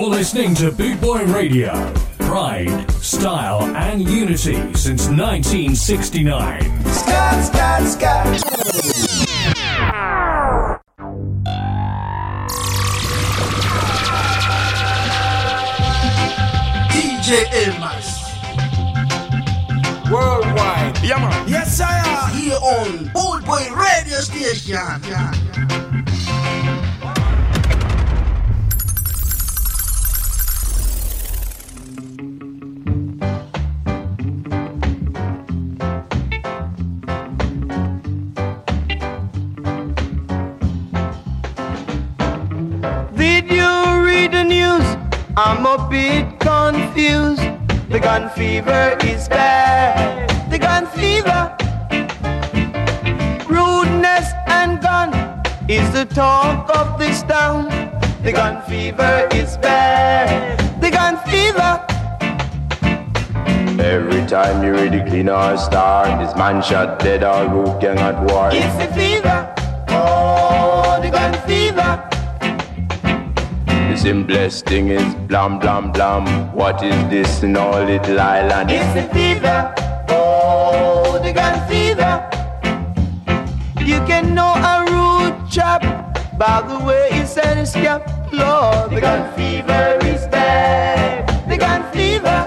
You're listening to Boot Boy Radio. Pride, style, and unity since 1969. Scott, Scott, Scott. DJ Embers. Worldwide. Yeah, man. Yes, I am. Here on Boot Boy Radio Station. Did I'm a bit confused. The gun fever is bad. The gun fever. Rudeness and gun is the talk of this town. The gun fever is bad. The gun fever. Every time you read the Gleaner star, this man shot dead or root gang at war. It's the fever. Simplest thing is blam blam blam. What is this in all little island? It's the fever. Oh, the gun fever. You can know a rude chap by the way he said his cap. Lord, the gun fever is bad. The gun fever.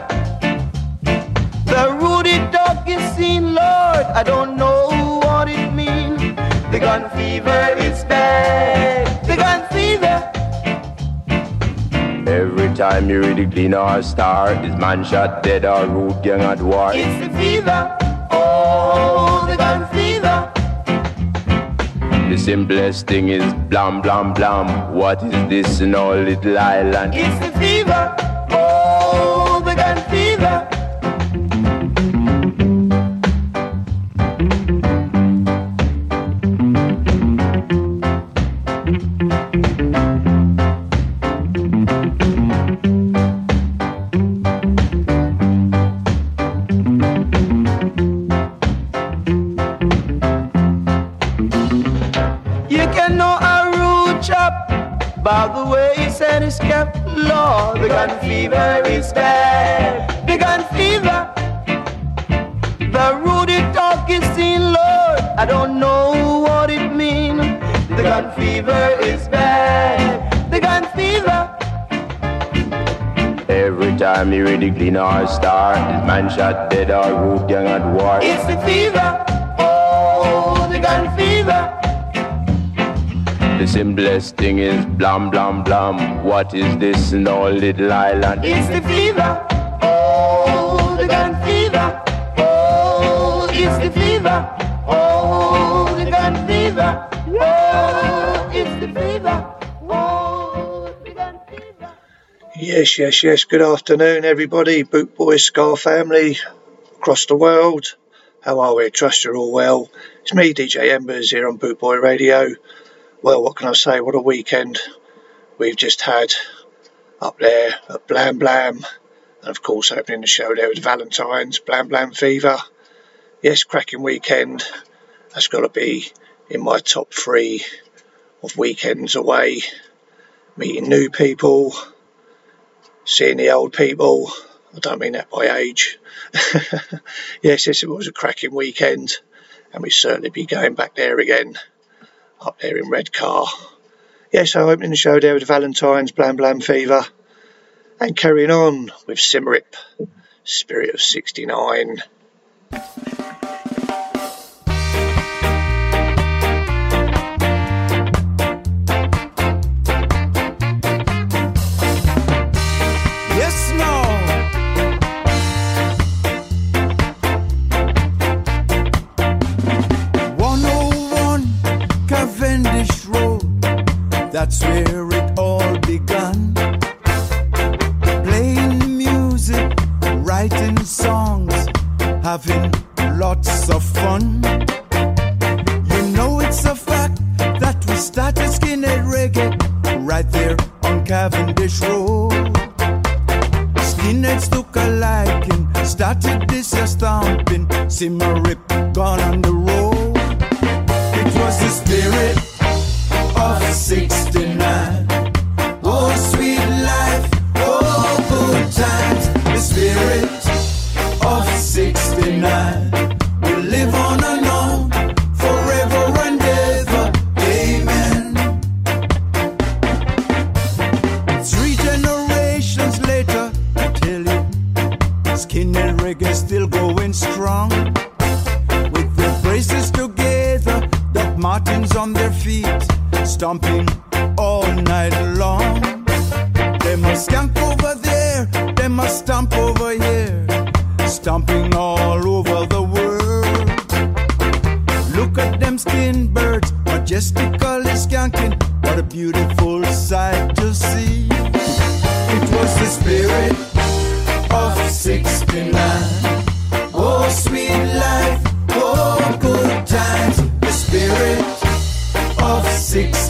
The rooty dog is seen, Lord. I don't know what it means. The gun fever Every time you read the Gleaner star, this man shot dead or root gang at war. It's the fever. Oh, the gun fever. The simplest thing is blam blam blam. What is this in all little island? It's the fever. Man shot dead or root gang at war. It's the fever. Oh, the gun fever. The simplest thing is blam blam blam. What is this in all little island? It's the fever. Yes, yes, yes. Good afternoon, everybody. Boot Boy Ska family across the world. How are we? Trust you're all well. It's me, DJ Embers, here on Boot Boy Radio. Well, what can I say? What a weekend we've just had up there at Blam Blam. And of course, opening the show there was Valentine's, Blam Blam Fever. Yes, cracking weekend. That's got to be in my top three of weekends away. Meeting new people, seeing the old people. I don't mean that by age. yes, yes, it was a cracking weekend, and we certainly be going back there again, up there in Redcar. Yes, so opening the show there with Valentine's Blam Blam Fever, and carrying on with Symarip, Spirit of 69. That's skin birds, majestically skunking. What a beautiful sight to see. It was the spirit of 69. Oh, sweet life, oh, good times. The spirit of 69.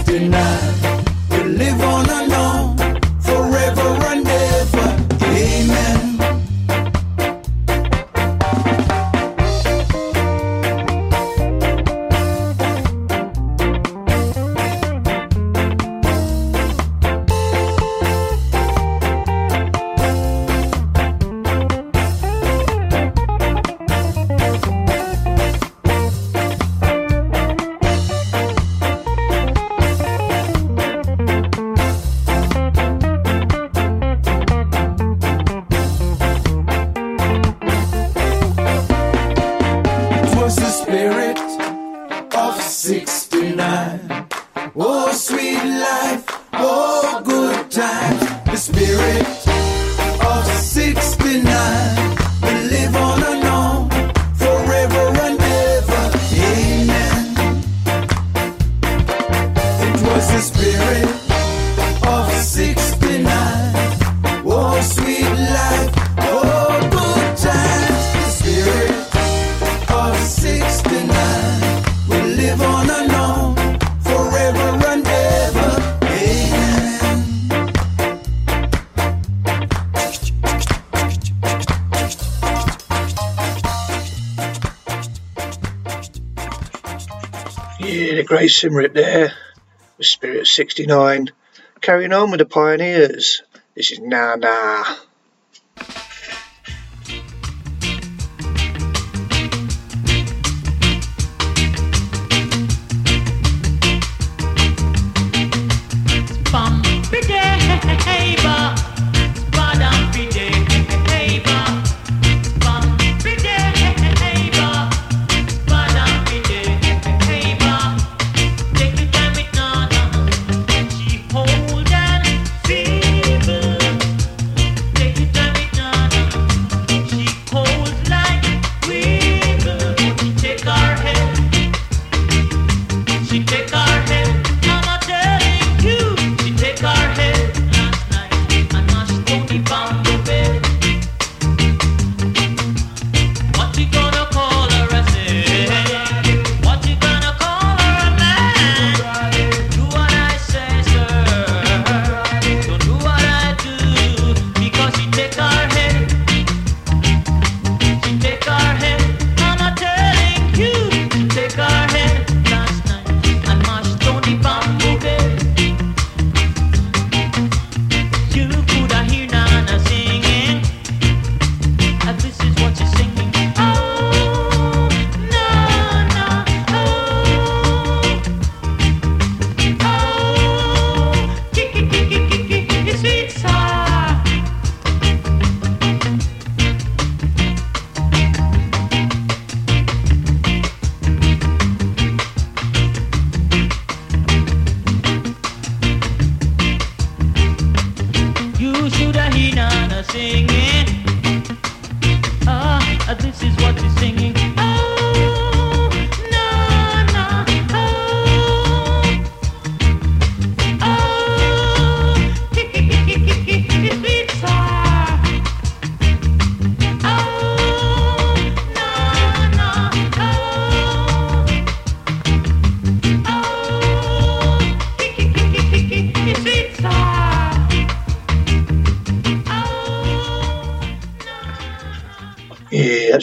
Ray Simrit there with Spirit 69, carrying on with the Pioneers. This is Na Na.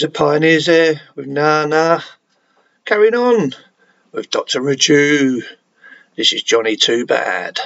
Times of Pioneers there with Nana, Carrying on with Dr. Raju. This is Johnny Too Bad.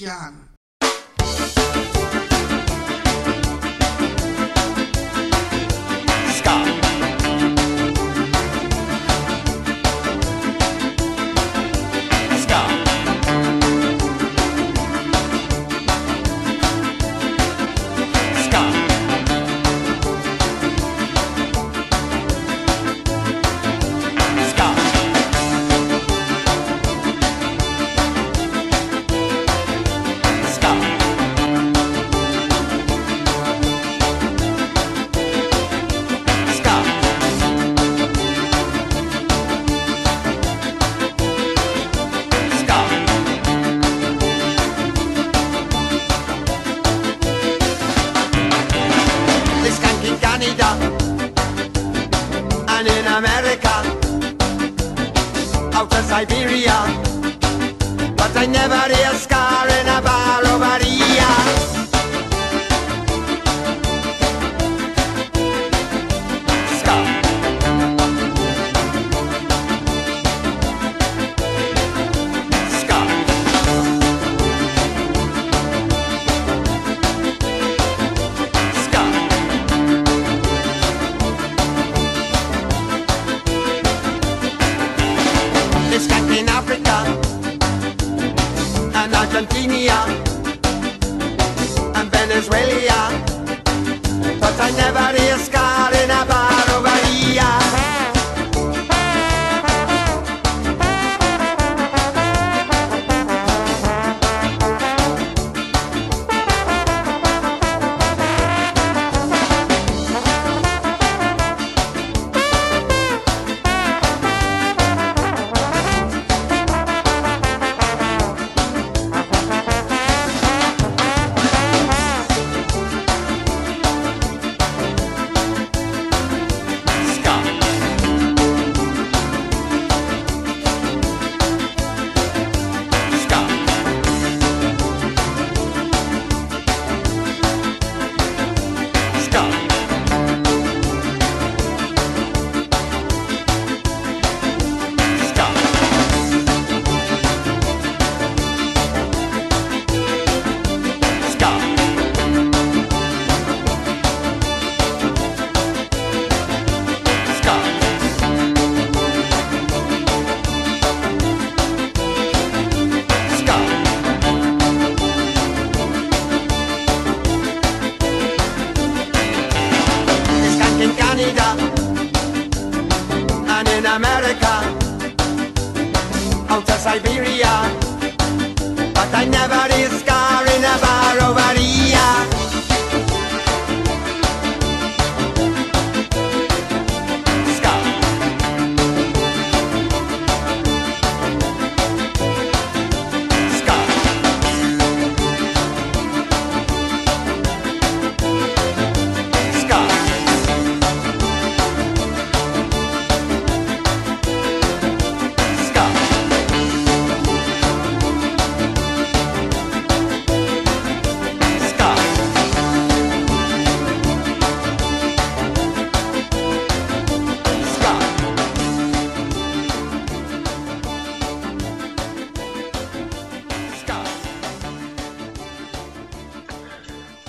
Radio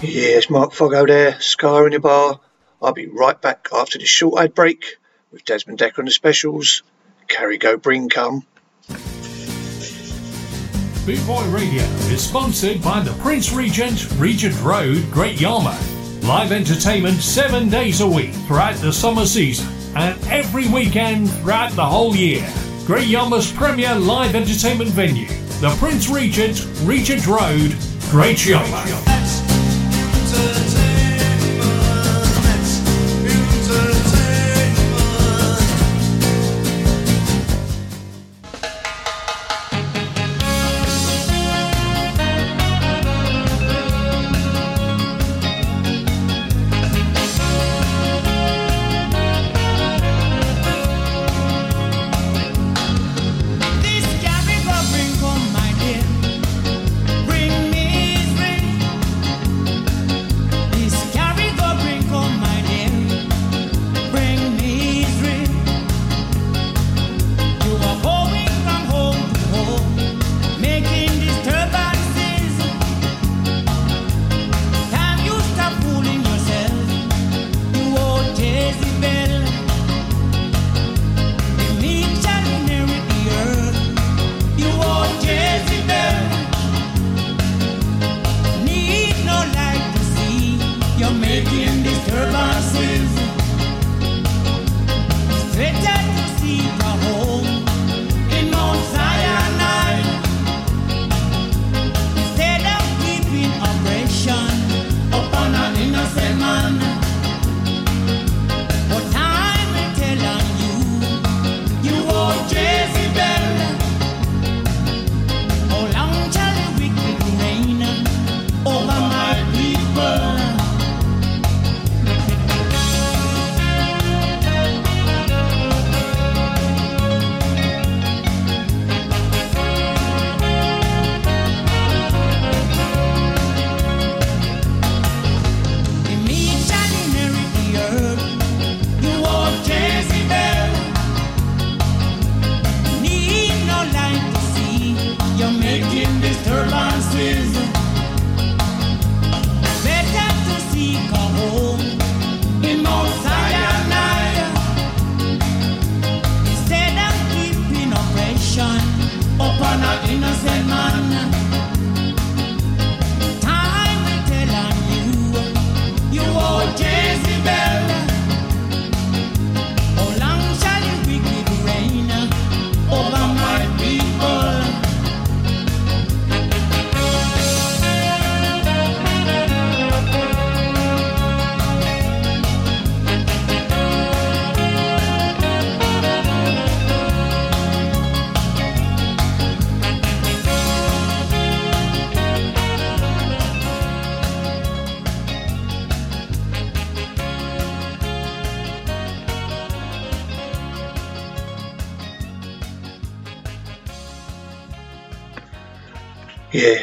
Yes, Mark Foggo there, Ska in the bar. I'll be right back after this short ad break with Desmond Dekker and the specials. Carry Go Bring Come. Boot Boy Radio is sponsored by the Prince Regent, Regent Road, Great Yarmouth. Live entertainment seven days a week throughout the summer season and every weekend throughout the whole year. Great Yarmouth's premier live entertainment venue, the Prince Regent, Regent Road, Great Yarmouth.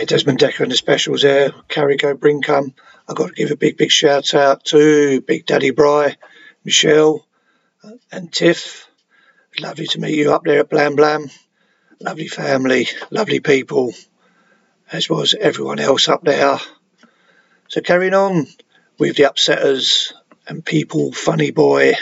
Desmond Dekker and the specials there. Bring Come. I've got to give a big, big shout out to Big Daddy Bry, Michelle, uh, and Tiff. Lovely to meet you up there at Blam Blam. Lovely family, lovely people, as was everyone else up there. So carrying on with the upsetters and people, funny boy.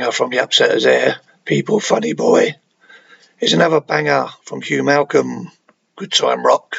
banger from the Upsetters there. People, Funny Boy It's another banger from Hugh Malcolm. Good time rock.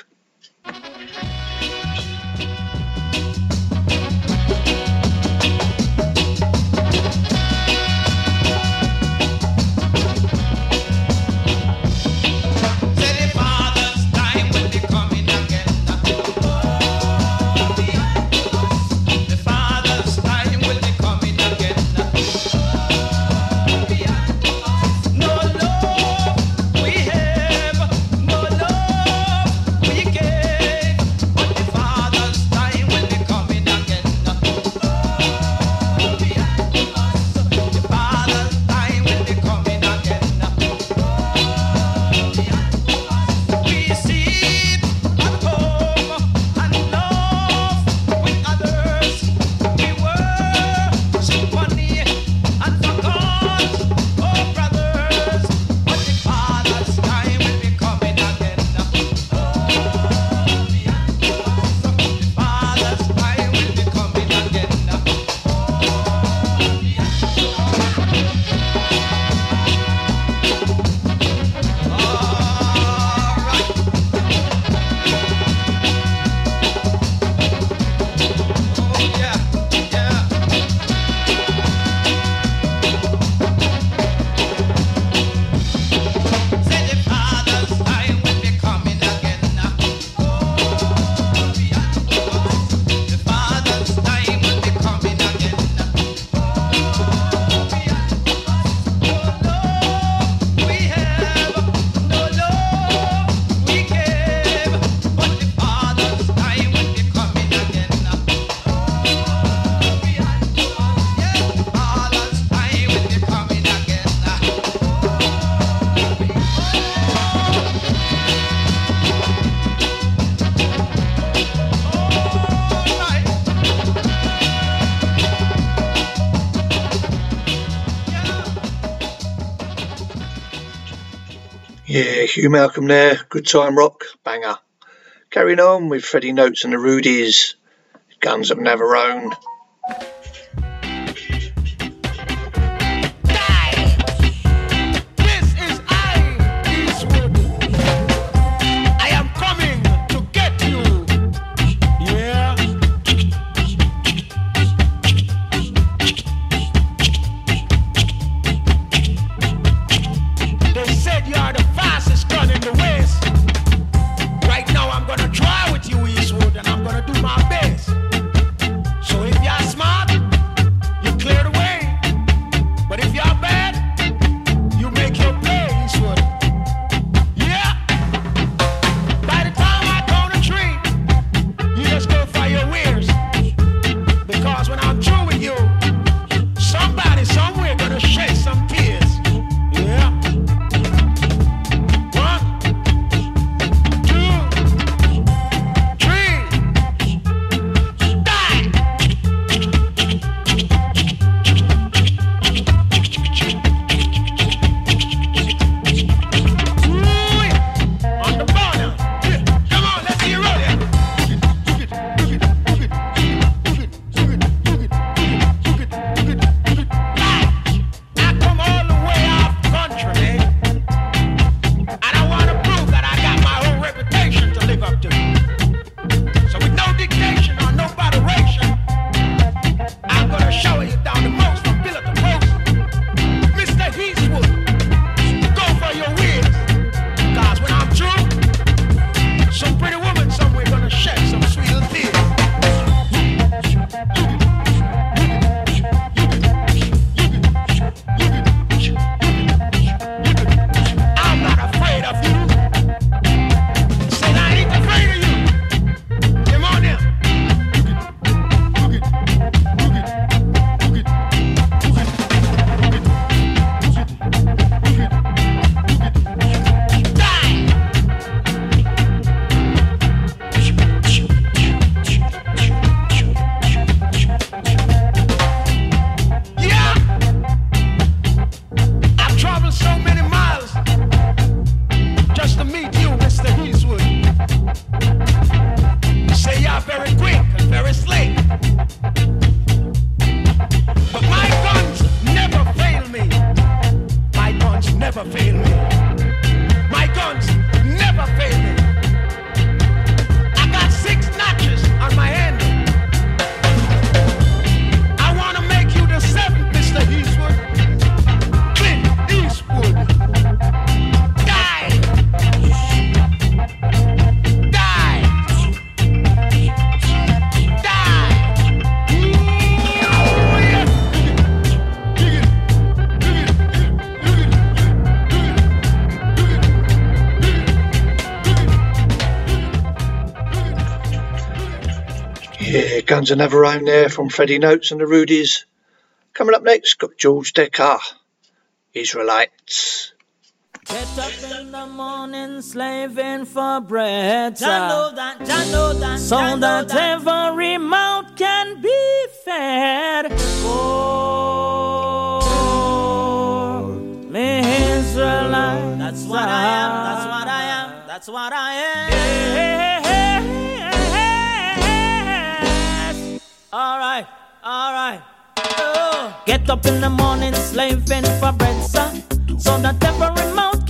Hugh Malcolm there, Good Time Rock, banger. Carrying on with Freddie Notes and the Rudies, Guns of Navarone. Yeah, Guns and Navarone there from Freddie Notes and the Rudies. Coming up next, got George Dekker, Israelites. Get up in the morning, slaving for bread. Jah know that, Jah know that, so Jah know that every mouth can be fed. Oh, me Israelites. That's what I am, that's what I am, that's what I am. Yes. All right, all right. Oh. Get up in the morning, slaving for bread, sir, so that every mouth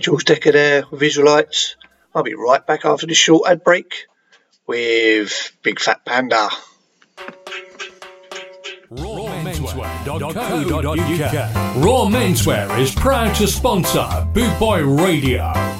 George Dekker there with Israelites. I'll be right back after this short ad break with Big Fat Panda. Raw Menswear is proud to sponsor Boot Boy Radio.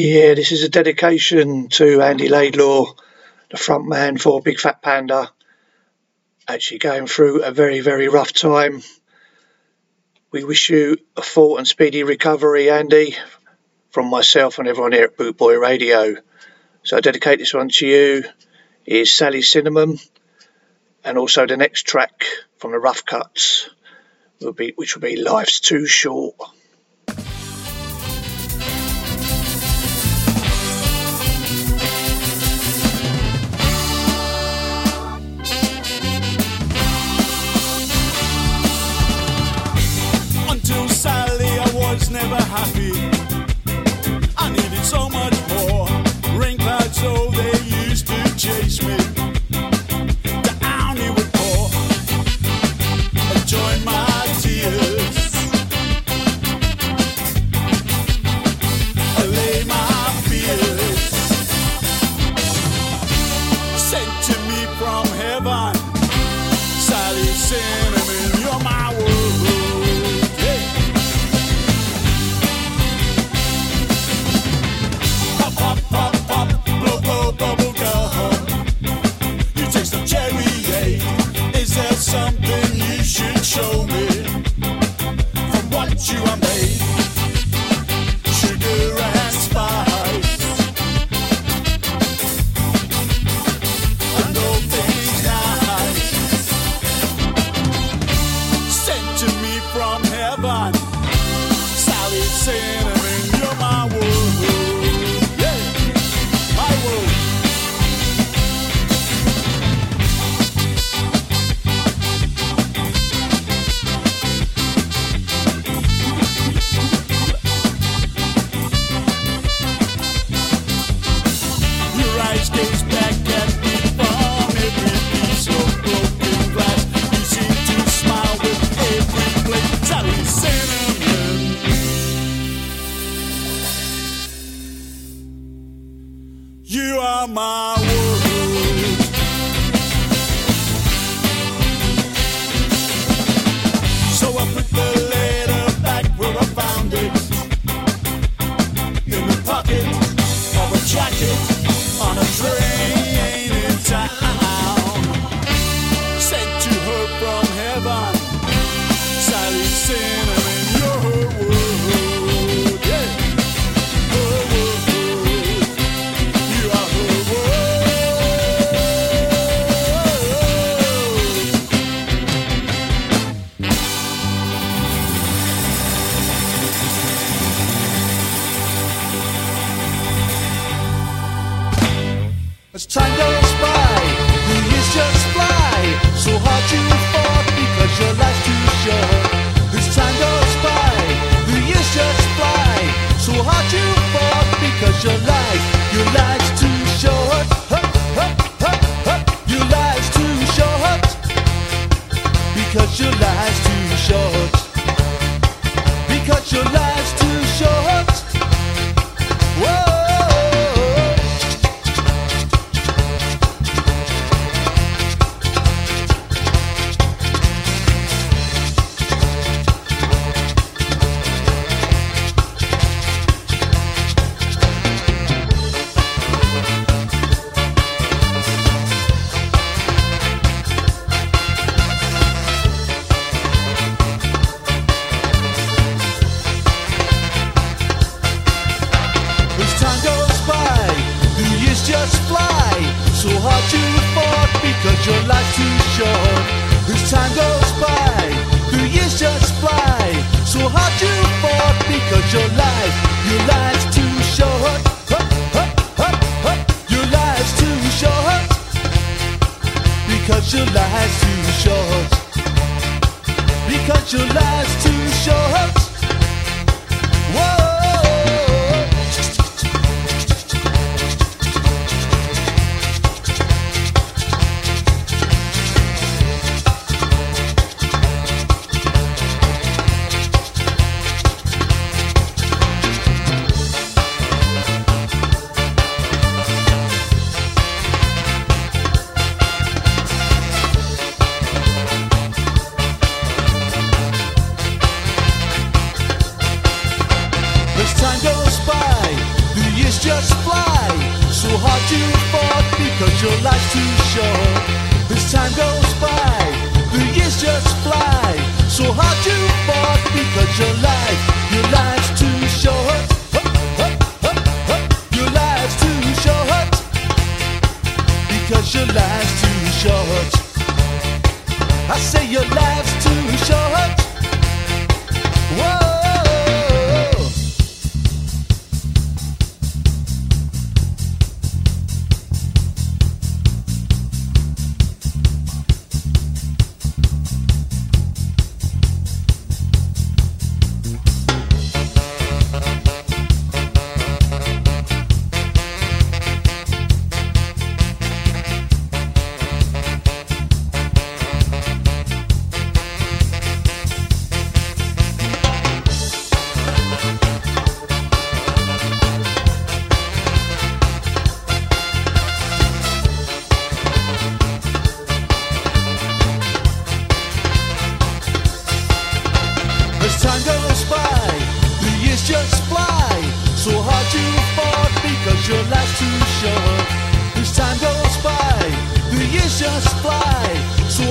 Yeah, this is a dedication to Andy Laidlaw, the front man for Big Fat Panda. Actually going through a very, very rough time. We wish you a full and speedy recovery, Andy, from myself and everyone here at Boot Boy Radio. So I dedicate this one to you. Is Sally Cinnamon, and also the next track from the Rough Cuts, will be which will be Life's Too Short.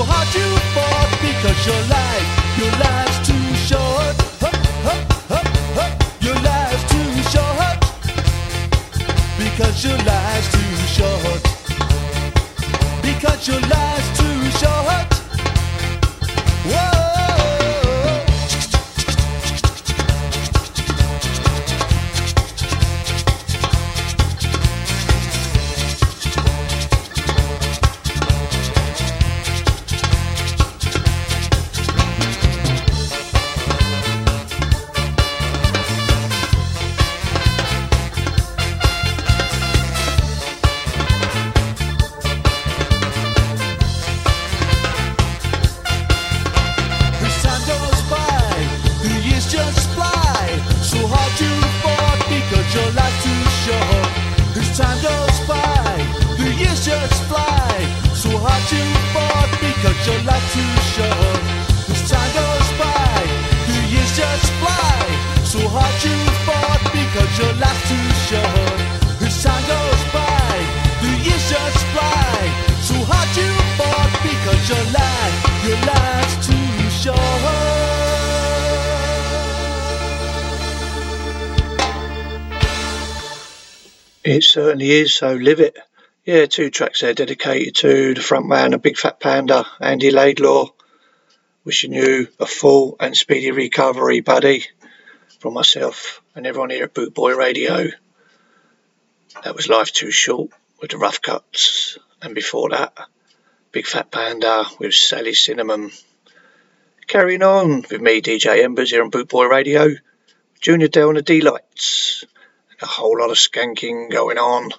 Hard you fought because your life, your life's too short. Your life's too short. Because is, so live it. Yeah, two tracks there dedicated to the front man of Big Fat Panda, Andy Laidlaw. Wishing you a full and speedy recovery, buddy, from myself and everyone here at Boot Boy Radio. That was Life Too Short with the Rough Cuts, and before that, Big Fat Panda with Sally Cinnamon. Carrying on with me, DJ Embers, here on Boot Boy Radio, Junior Dell and the D-Lights. A whole lot of skanking going on.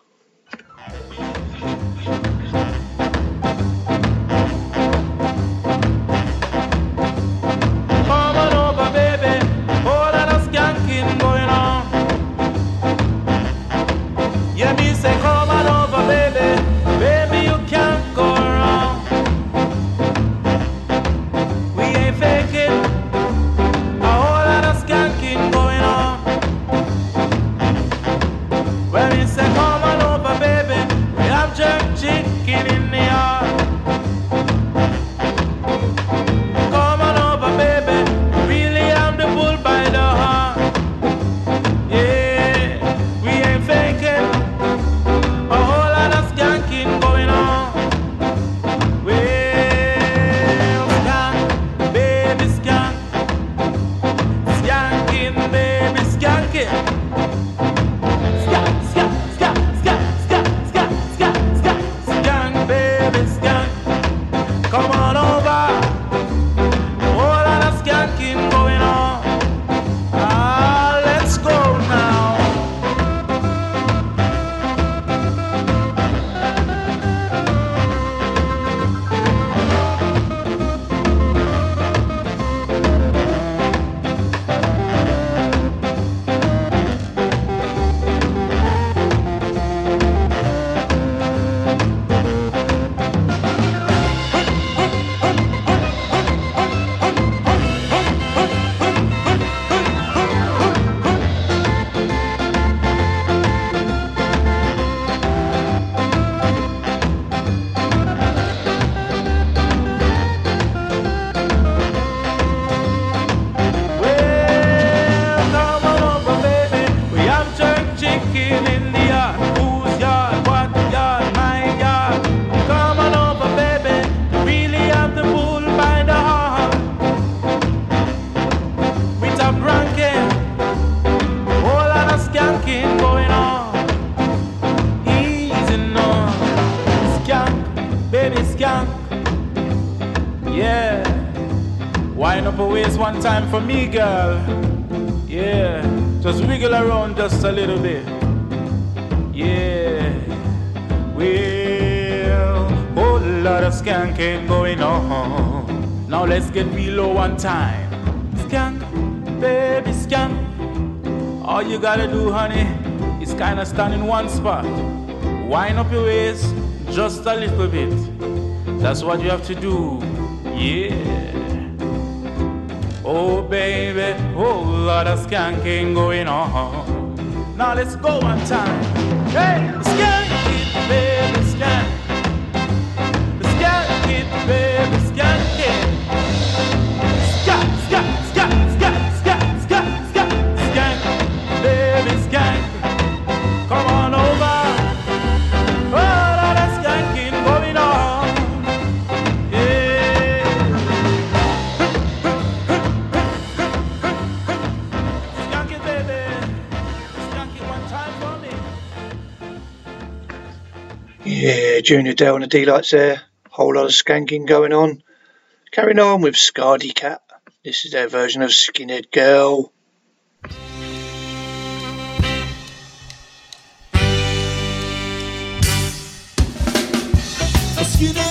For me, girl. Yeah. Just wiggle around just a little bit. Yeah. Well, whole lot of skanking going on. Now let's get real low one time. Skank, baby, skank. All you gotta do, honey, is kinda stand in one spot. Wind up your waist just a little bit. That's what you have to do. Yeah. Oh, baby, oh, whole lot of skanking going on. Now let's go one time. Hey, skank it, baby, Junior Dale and the D-Lights there. Whole lot of skanking going on. Carrying on with Scardy Cat. This is their version of Skinhead Girl. Skinhead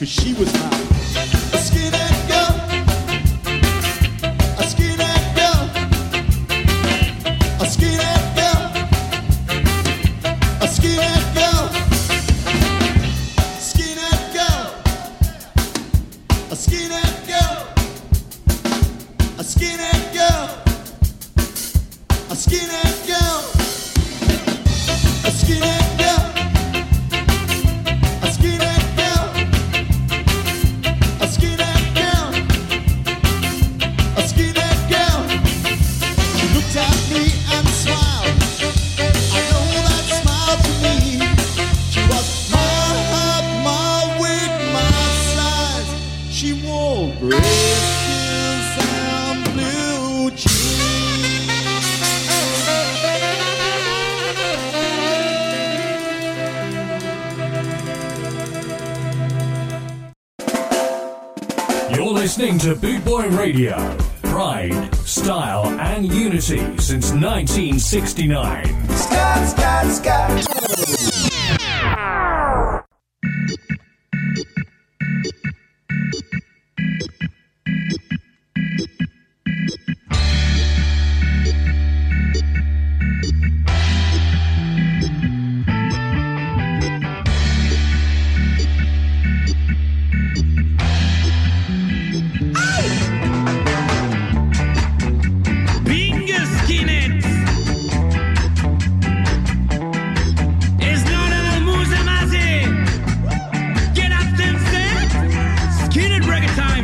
Cause she was mine. Radio. Pride, style, and unity since 1969. Scott, Scott, Scott.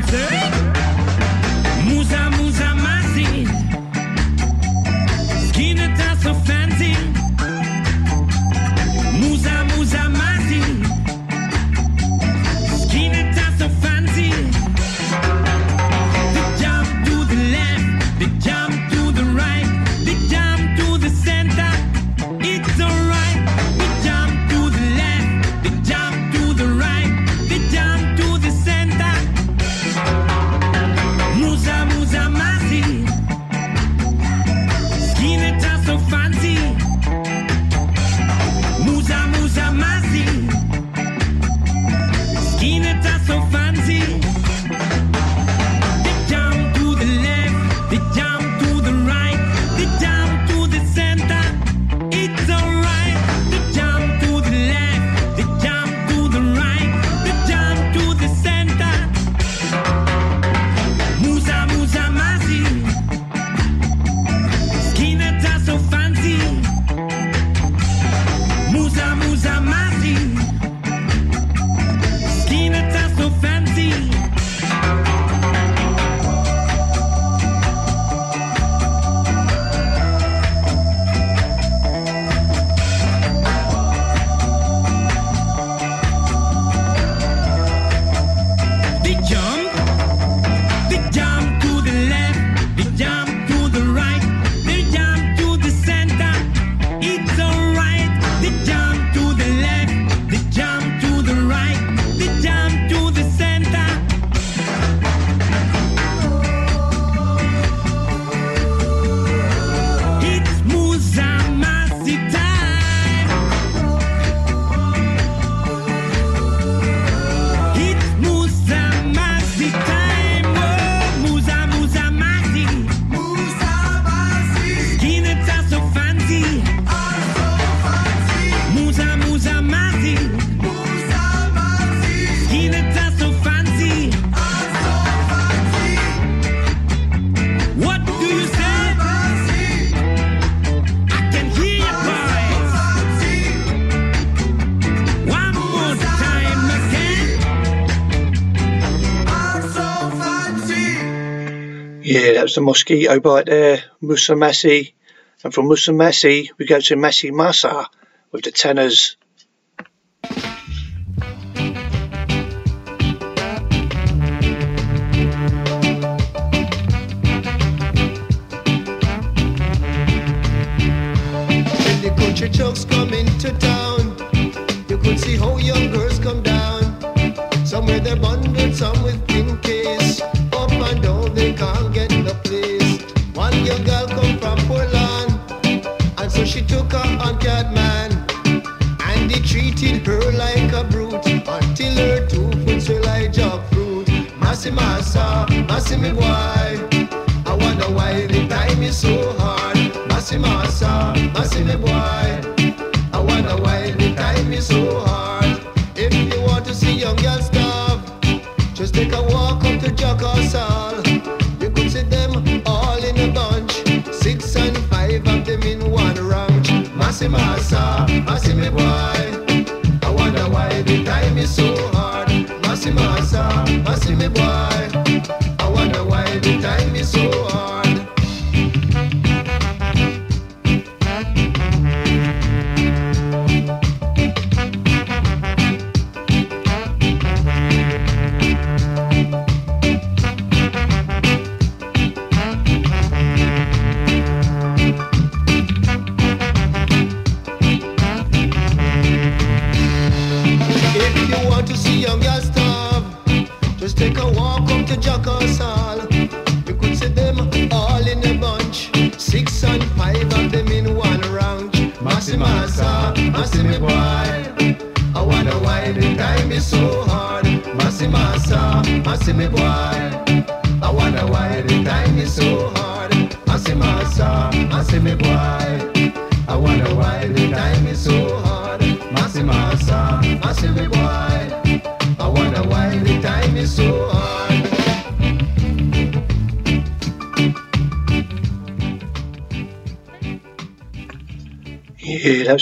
Presente! Yeah, that was the mosquito bite there, Musa Massi. And from Musa Massi, we go to Messi Massa with the Tennors. When the country trucks come into town, you could see how young girls come down. Some with their bundle, some with pin case. Took her on man, and he treated her like a brute until her two foot were like jackfruit. Massy massa, massy me boy. I wonder why the time is so hard. Massy massa, massy me boy. I wonder why the time is so hard. Massa, massy me boy. I wonder why the time is so hard. Massy massa, massy me boy.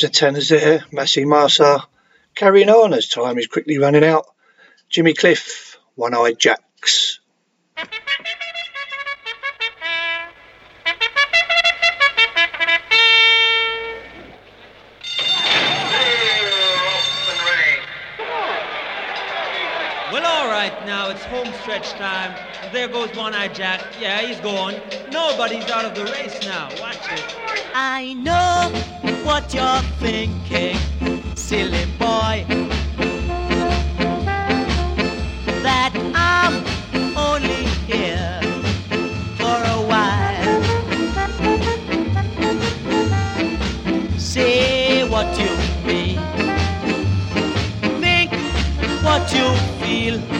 Yeah, that the Tennors there, Massey Massa. Carrying on as time is quickly running out. Jimmy Cliff, One Eyed Jacks. Stretch time. There goes One Eye Jack. Yeah, he's gone. Nobody's out of the race now. Watch it. I know what you're thinking, silly boy. That I'm only here for a while. Say what you mean, think what you feel.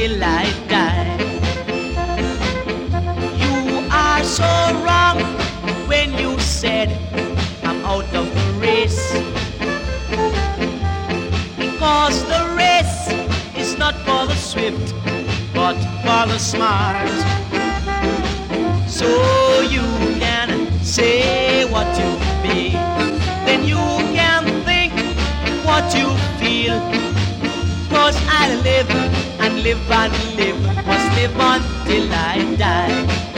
Till I die. You are so wrong when you said I'm out of the race. Because the race is not for the swift, but for the smart. So you can say what you mean, then you can think what you feel. Cause I live live and live, must live until I die.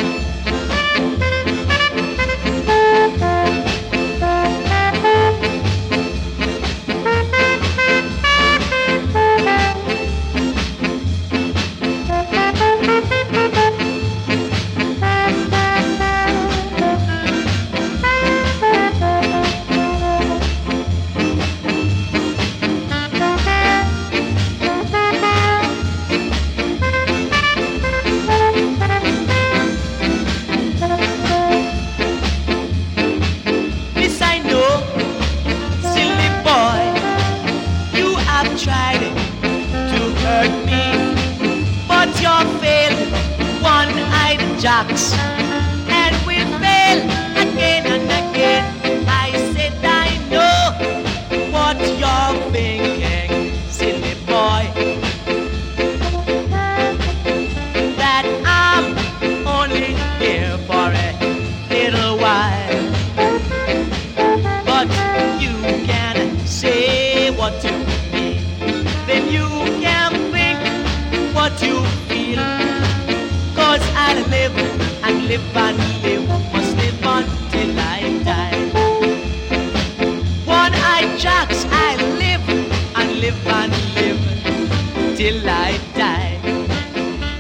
Live and live, must live until I die. One eye jacks, I live and live and live till I die.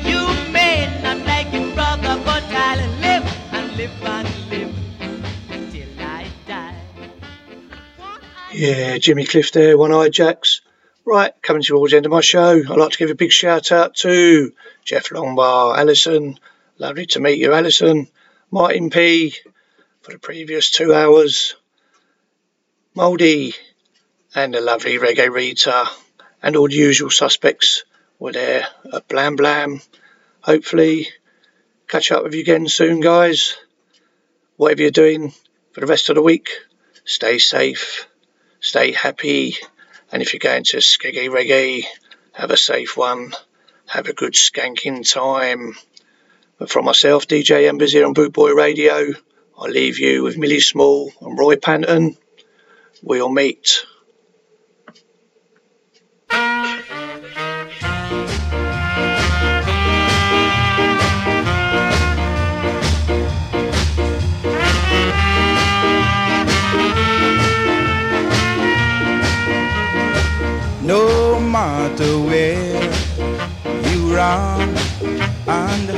You may not like it, brother, but I'll live and live and live till I die. Yeah, Jimmy Cliff there, One Eye Jacks. Right, coming towards the end of my show, I'd like to give a big shout out to Jeff Longbar, Alison. Lovely to meet you, Alison. Martin P. for the previous two hours. Mouldy and the lovely Reggae Rita and all the usual suspects were there at Blam Blam. Hopefully, catch up with you again soon, guys. Whatever you're doing for the rest of the week, stay safe, stay happy, and if you're going to Skeggy Reggae, have a safe one, have a good skanking time. But from myself, DJ Embers here on Bootboy Radio, I leave you with Millie Small and Roy Panton. We'll meet.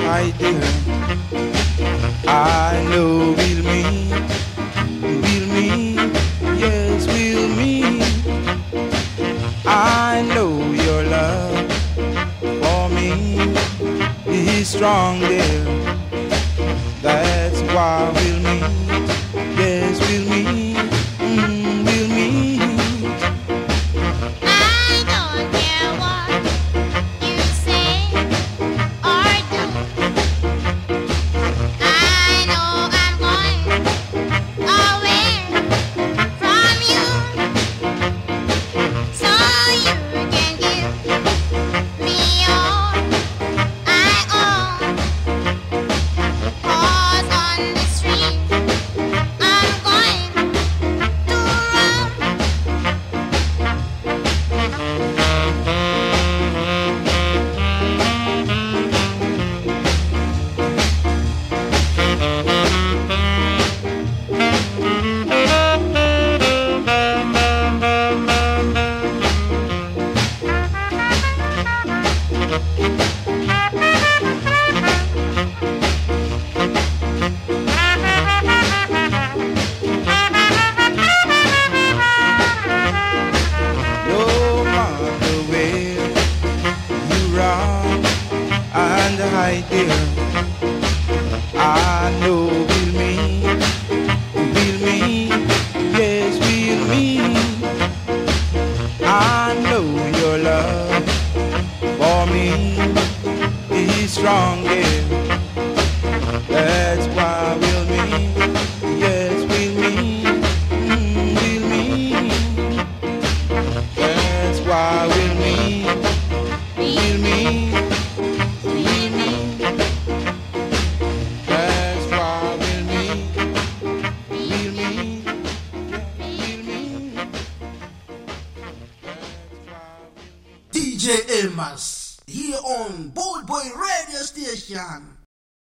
Hide there, I know we'll meet, we'll meet, yes, we'll meet. I know your love for me is strong, dear. That's why we'll meet,